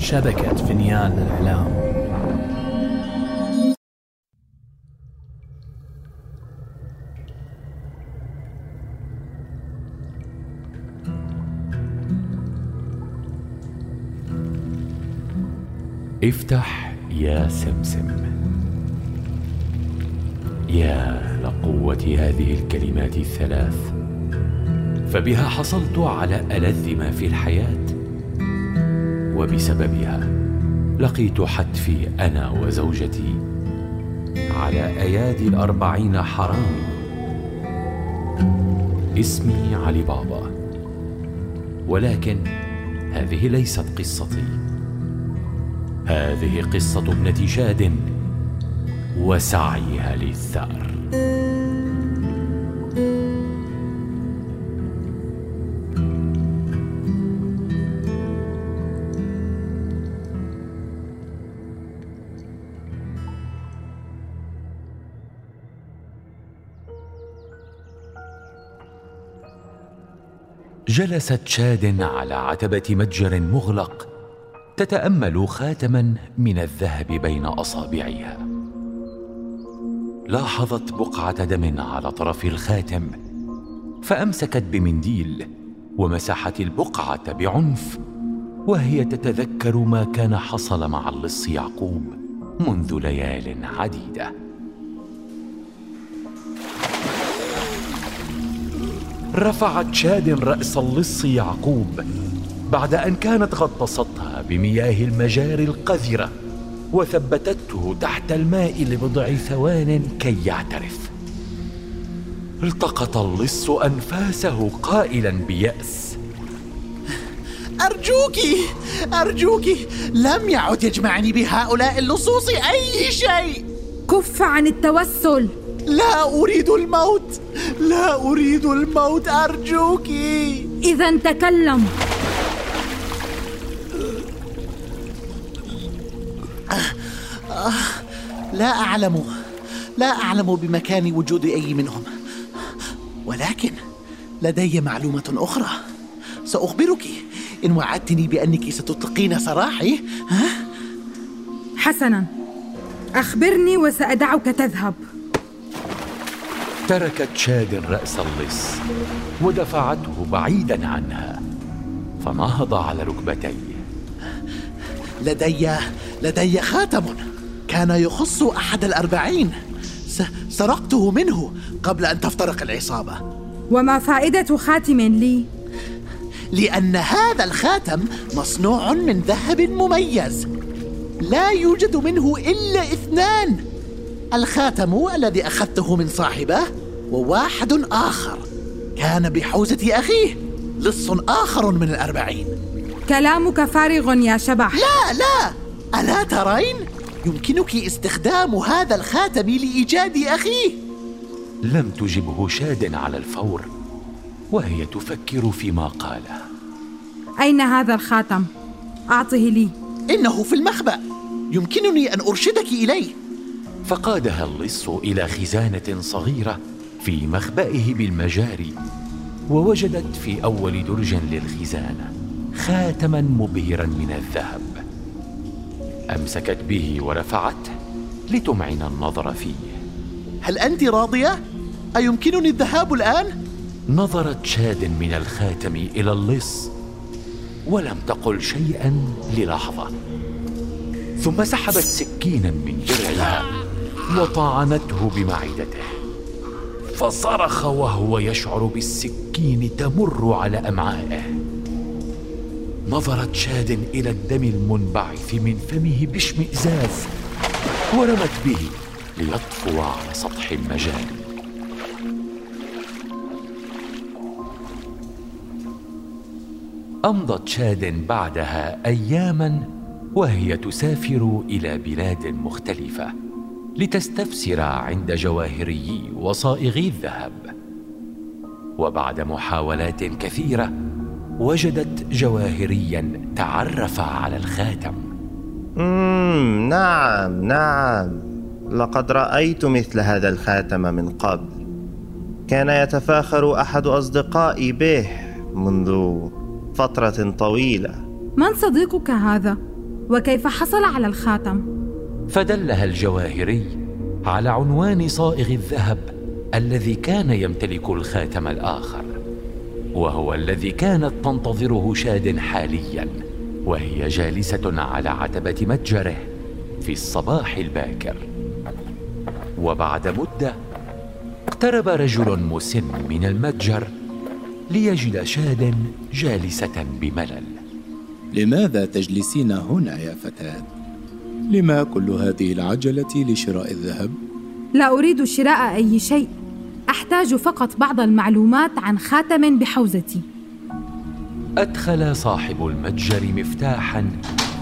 شبكة فنيان الإعلام افتح يا سمسم. يا لقوة هذه الكلمات الثلاث. فبها حصلت على ألذ ما في الحياة. وبسببها لقيت حتفي أنا وزوجتي على أيادي الأربعين حرام. اسمي علي بابا. ولكن هذه ليست قصتي. هذه قصة ابنة شاد وسعيها للثأر. جلست شاد على عتبة متجر مغلق تتأمل خاتما من الذهب بين أصابعها. لاحظت بقعة دم على طرف الخاتم فأمسكت بمنديل ومسحت البقعة بعنف وهي تتذكر ما كان حصل مع اللص يعقوب منذ ليال عديدة. رفعت شاد رأس اللص يعقوب بعد أن كانت غطستها بمياه المجاري القذرة وثبتته تحت الماء لبضع ثوان كي يعترف. التقط اللص أنفاسه قائلا بيأس. أرجوك أرجوك لم يعد يجمعني بهؤلاء اللصوص أي شيء. كف عن التوسل. لا أريد الموت. لا أريد الموت. أرجوك. إذا تكلم. لا أعلم. لا أعلم بمكان وجود أي منهم. ولكن لدي معلومة أخرى. سأخبرك. إن وعدتني بأنك ستطلقين سراحي. ها؟ حسنا. أخبرني وسأدعك تذهب. تركت شاد رأس اللص ودفعته بعيدا عنها فنهض على ركبتيه. لدي لدي خاتم. كان يخص أحد الأربعين. س... سرقته منه قبل أن تفترق العصابة. وما فائدة خاتم لي؟ لأن هذا الخاتم مصنوع من ذهب مميز. لا يوجد منه إلا اثنان. الخاتم الذي أخذته من صاحبه وواحد آخر. كان بحوزة أخيه لص آخر من الأربعين. كلامك فارغ يا شبح. لا لا. ألا ترين؟ يمكنك استخدام هذا الخاتم لإيجاد أخيه. لم تجبه شاد على الفور وهي تفكر فيما قاله. أين هذا الخاتم؟ أعطه لي. إنه في المخبأ. يمكنني أن أرشدك إليه. فقادها اللص إلى خزانة صغيرة في مخبئه بالمجاري ووجدت في أول درج للخزانة خاتما مبهرا من الذهب أمسكت به ورفعته لتمعن النظر فيه هل أنت راضية؟ أيمكنني الذهاب الآن؟ نظرت شاد من الخاتم إلى اللص ولم تقل شيئا للحظة ثم سحبت سكينا من درعها وطعنته بمعدته. فصرخ وهو يشعر بالسكين تمر على أمعائه. نظرت شاد إلى الدم المنبعث من فمه باشمئزاز ورمت به ليطفو على سطح المجال. أمضت شاد بعدها اياما وهي تسافر إلى بلاد مختلفة. لتستفسر عند جواهريي وصائغي الذهب. وبعد محاولات كثيرة وجدت جواهريا تعرف على الخاتم. مم نعم نعم. لقد رأيت مثل هذا الخاتم من قبل. كان يتفاخر أحد أصدقائي به منذ فترة طويلة. من صديقك هذا؟ وكيف حصل على الخاتم؟ فدلها الجواهري على عنوان صائغ الذهب الذي كان يمتلك الخاتم الآخر وهو الذي كانت تنتظره شاد حاليا وهي جالسة على عتبة متجره في الصباح الباكر وبعد مدة اقترب رجل مسن من المتجر ليجد شاد جالسة بملل لماذا تجلسين هنا يا فتاة؟ لما كل هذه العجلة لشراء الذهب؟ لا أريد شراء أي شيء. أحتاج فقط بعض المعلومات عن خاتم بحوزتي. أدخل صاحب المتجر مفتاحا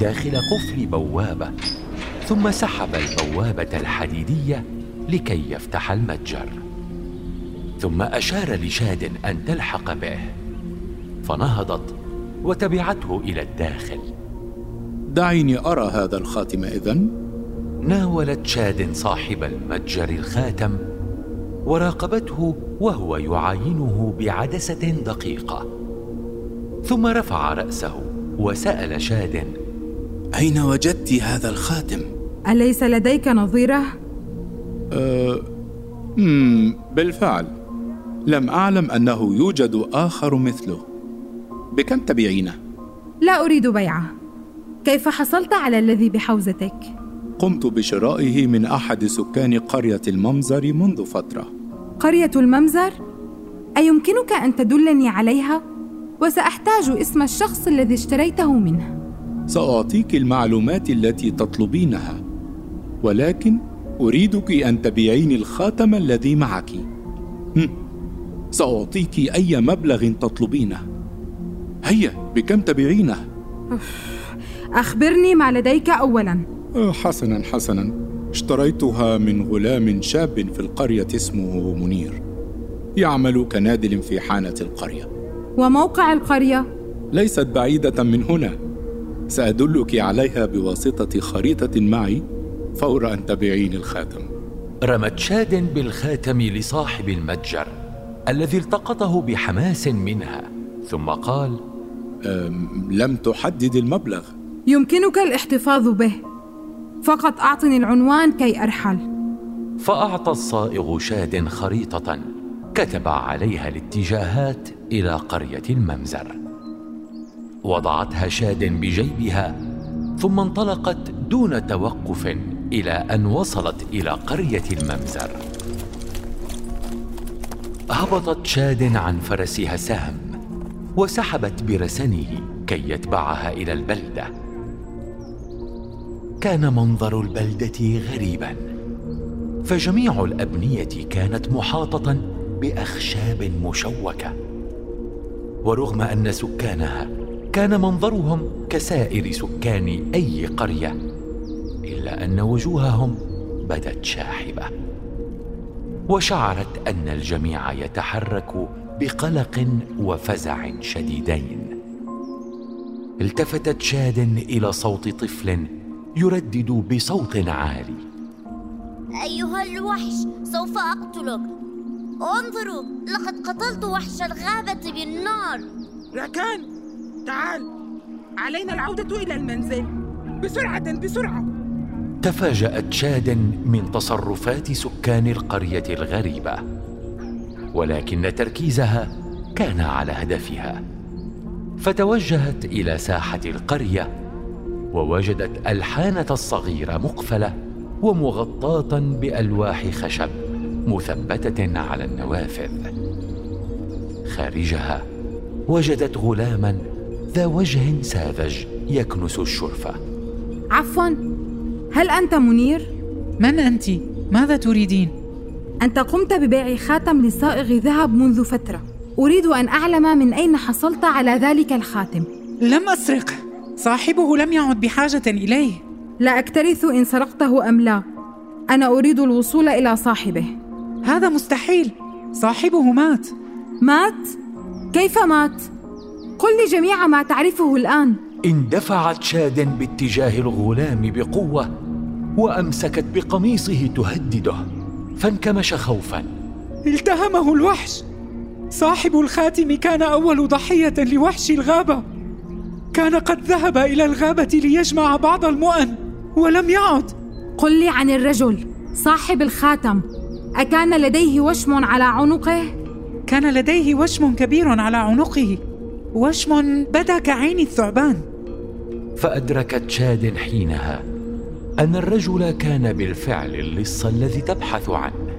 داخل قفل بوابة ثم سحب البوابة الحديدية لكي يفتح المتجر. ثم أشار لشاد أن تلحق به. فنهضت وتبعته إلى الداخل. دعيني أرى هذا الخاتم إذن ناولت شاد صاحب المتجر الخاتم وراقبته وهو يعاينه بعدسة دقيقة ثم رفع رأسه وسأل شاد أين وجدت هذا الخاتم؟ أليس لديك نظيرة؟ أه... مم بالفعل لم أعلم أنه يوجد آخر مثله بكم تبيعينه؟ لا أريد بيعه كيف حصلت على الذي بحوزتك؟ قمت بشرائه من أحد سكان قرية الممزر منذ فترة قرية الممزر؟ أيمكنك أن تدلني عليها؟ وسأحتاج اسم الشخص الذي اشتريته منه سأعطيك المعلومات التي تطلبينها ولكن أريدك أن تبيعيني الخاتم الذي معك هم. سأعطيك أي مبلغ تطلبينه هيا بكم تبيعينه؟ أخبرني ما لديك أولا. آه، حسنا حسنا. اشتريتها من غلام شاب في القرية اسمه منير. يعمل كنادل في حانة القرية. وموقع القرية؟ ليست بعيدة من هنا. سأدلك عليها بواسطة خريطة معي فور أن تبيعين الخاتم. رمت شاد بالخاتم لصاحب المتجر الذي التقطه بحماس منها ثم قال لم تحدد المبلغ. يمكنك الاحتفاظ به. فقط أعطني العنوان كي أرحل. فأعطى الصائغ شاد خريطة كتب عليها الاتجاهات إلى قرية الممزر. وضعتها شاد بجيبها ثم انطلقت دون توقف إلى أن وصلت إلى قرية الممزر. هبطت شاد عن فرسها سهم وسحبت برسنه كي يتبعها إلى البلدة. كان منظر البلدة غريبا فجميع الأبنية كانت محاطة بأخشاب مشوكة. ورغم أن سكانها كان منظرهم كسائر سكان أي قرية إلا أن وجوههم بدت شاحبة. وشعرت أن الجميع يتحرك بقلق وفزع شديدين. التفتت شاد إلى صوت طفل يردد بصوت عالي. أيها الوحش سوف أقتلك. انظروا لقد قتلت وحش الغابة بالنار. راكان تعال. علينا العودة إلى المنزل. بسرعة بسرعة. تفاجأت شاد من تصرفات سكان القرية الغريبة ولكن تركيزها كان على هدفها. فتوجهت إلى ساحة القرية ووجدت ألحانة الصغيره مقفلة ومغطاة بألواح خشب مثبتة على النوافذ. خارجها وجدت غلاما ذا وجه ساذج يكنس الشرفه عفوا هل أنت منير؟ من أنت؟ ماذا تريدين؟ أنت قمت ببيع خاتم لصائغ ذهب منذ فترة. أريد أن أعلم من أين حصلت على ذلك الخاتم. لم اسرقه صاحبه لم يعد بحاجة إليه. لا أكترث إن سرقته أم لا. أنا أريد الوصول إلى صاحبه. هذا مستحيل. صاحبه مات. مات؟ كيف مات؟ قل لي جميع ما تعرفه الآن. اندفعت شاد باتجاه الغلام بقوة وأمسكت بقميصه تهدده فانكمش خوفا. التهمه الوحش. صاحب الخاتم كان أول ضحية لوحش الغابة. كان قد ذهب إلى الغابة ليجمع بعض المؤن ولم يعد. قل لي عن الرجل صاحب الخاتم. أكان لديه وشم على عنقه؟ كان لديه وشم كبير على عنقه. وشم بدا كعين الثعبان. فأدركت شاد حينها أن الرجل كان بالفعل اللص الذي تبحث عنه.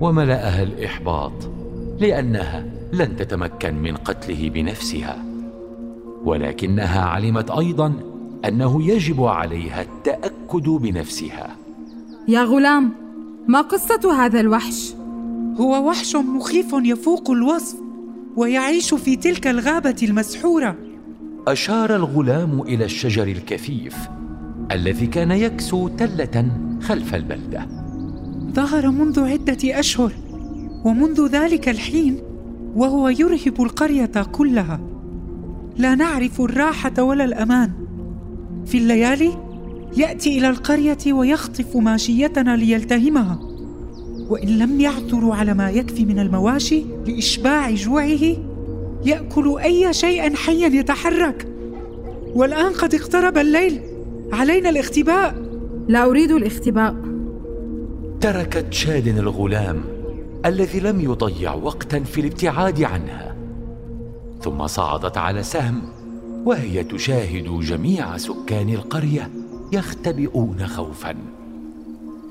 وملأها الإحباط لأنها لن تتمكن من قتله بنفسها. ولكنها علمت أيضا أنه يجب عليها التأكد بنفسها. يا غلام ما قصة هذا الوحش؟ هو وحش مخيف يفوق الوصف ويعيش في تلك الغابة المسحورة. أشار الغلام إلى الشجر الكثيف الذي كان يكسو تلة خلف البلدة. ظهر منذ عدة أشهر ومنذ ذلك الحين وهو يرهب القرية كلها. لا نعرف الراحة ولا الأمان. في الليالي يأتي إلى القرية ويخطف ماشيتنا ليلتهمها. وإن لم يعثروا على ما يكفي من المواشي لإشباع جوعه يأكل أي شيء حيا يتحرك والآن قد اقترب الليل. علينا الاختباء. لا أريد الاختباء. تركت شاد الغلام الذي لم يضيع وقتا في الابتعاد عنها. ثم صعدت على سهم وهي تشاهد جميع سكان القرية يختبئون خوفا.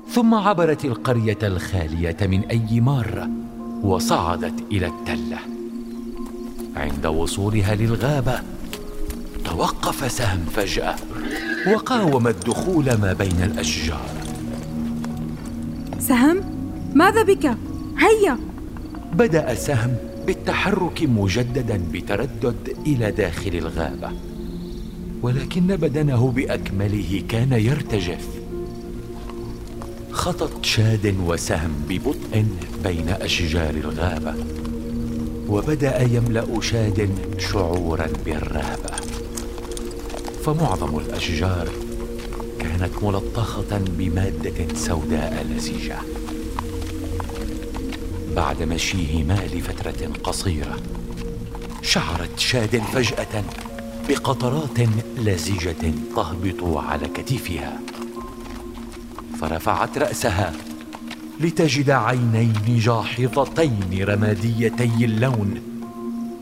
ثم عبرت القرية الخالية من أي ماره وصعدت إلى التلة. عند وصولها للغابة توقف سهم فجأة وقاوم الدخول ما بين الأشجار. سهم ماذا بك؟ هيا! بدأ سهم بالتحرك مجددا بتردد إلى داخل الغابة. ولكن بدنه بأكمله كان يرتجف. خطت شاد وسهم ببطء بين أشجار الغابة وبدأ يملأ شاد شعورا بالرهبة. فمعظم الأشجار كانت ملطخة بمادة سوداء لزجه بعد مشيهما لفتره قصيرة شعرت شاد فجأة بقطرات لزجة تهبط على كتفها. فرفعت رأسها لتجد عينين جاحظتين رماديتي اللون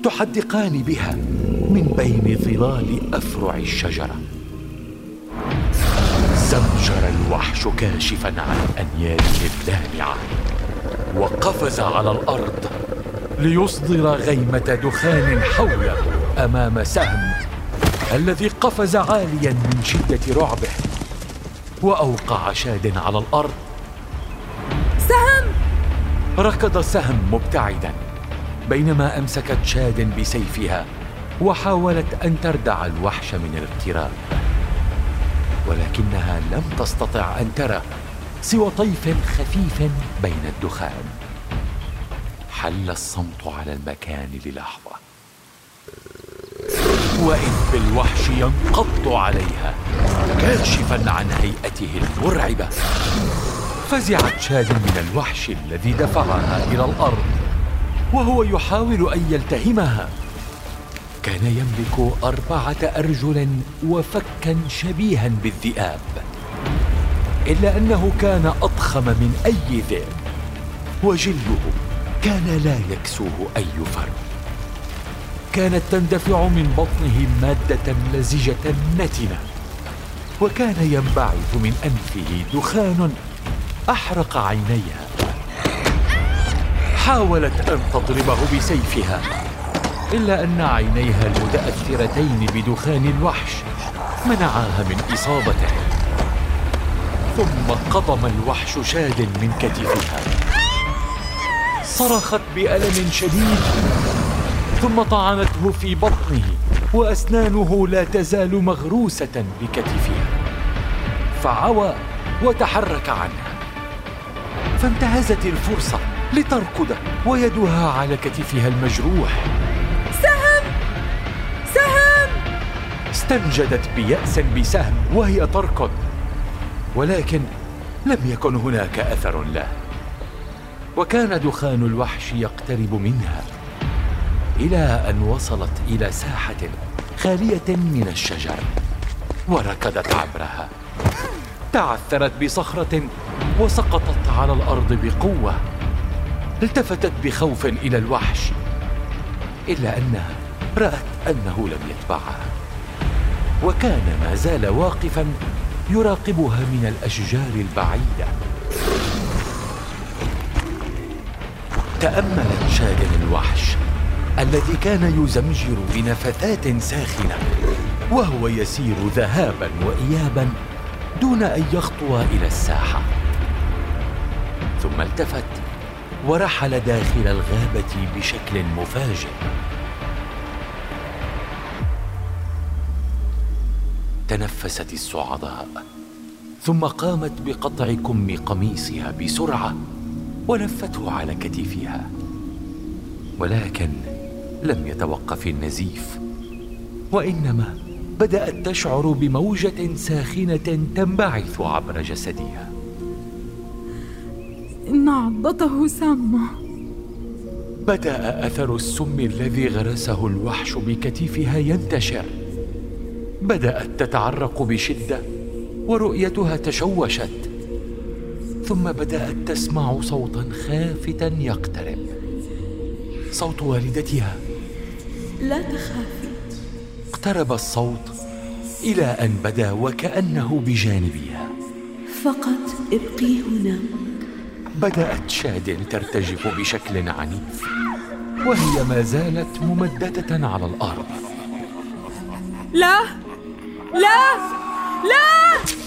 تحدقان بها من بين ظلال أفرع الشجرة. زمجر الوحش كاشفا عن انيابه اللامعه وقفز على الأرض ليصدر غيمة دخان حوله أمام سهم الذي قفز عاليا من شدة رعبه وأوقع شاد على الأرض. سهم! ركض سهم مبتعدا بينما أمسكت شاد بسيفها وحاولت أن تردع الوحش من الاقتراب ولكنها لم تستطع أن ترى سوى طيف خفيف بين الدخان. حل الصمت على المكان للحظة. واذ بالوحش ينقض عليها كاشفا عن هيئته المرعبة. فزعت شاد من الوحش الذي دفعها إلى الأرض وهو يحاول أن يلتهمها. كان يملك أربعة ارجل وفكا شبيها بالذئاب. إلا أنه كان أضخم من أي ذئب. وجلده كان لا يكسوه أي فرد. كانت تندفع من بطنه مادة لزجه نتنة. وكان ينبعث من أنفه دخان أحرق عينيها. حاولت أن تضربه بسيفها إلا أن عينيها المتأثرتين بدخان الوحش منعاها من إصابته. ثم قضم الوحش شاد من كتفها. صرخت بألم شديد ثم طعنته في بطنه وأسنانه لا تزال مغروسة بكتفها. فعوى وتحرك عنها. فانتهزت الفرصة لتركض ويدها على كتفها المجروح. سهم! سهم! استنجدت بيأس بسهم وهي تركض. ولكن لم يكن هناك أثر له. وكان دخان الوحش يقترب منها إلى أن وصلت إلى ساحة خالية من الشجر وركضت عبرها. تعثرت بصخرة وسقطت على الأرض بقوة. التفتت بخوف إلى الوحش إلا أنها رأت أنه لم يتبعها. وكان ما زال واقفا يراقبها من الأشجار البعيدة. تأملت شادن الوحش الذي كان يزمجر بنفثات ساخنة وهو يسير ذهابا وايابا دون أن يخطو إلى الساحة. ثم التفت ورحل داخل الغابة بشكل مفاجئ. تنفست الصعداء ثم قامت بقطع كم قميصها بسرعة ولفته على كتفها. ولكن لم يتوقف النزيف وإنما بدأت تشعر بموجة ساخنة تنبعث عبر جسدها. إن عضته سامة. بدأ أثر السم الذي غرسه الوحش بكتفها ينتشر. بدأت تتعرق بشدة ورؤيتها تشوشت ثم بدأت تسمع صوتا خافتا يقترب. صوت والدتها. لا تخافي. اقترب الصوت إلى أن بدا وكأنه بجانبها فقط ابقي هنا. بدأت شاد ترتجف بشكل عنيف وهي ما زالت ممددة على الأرض. لا! لا لا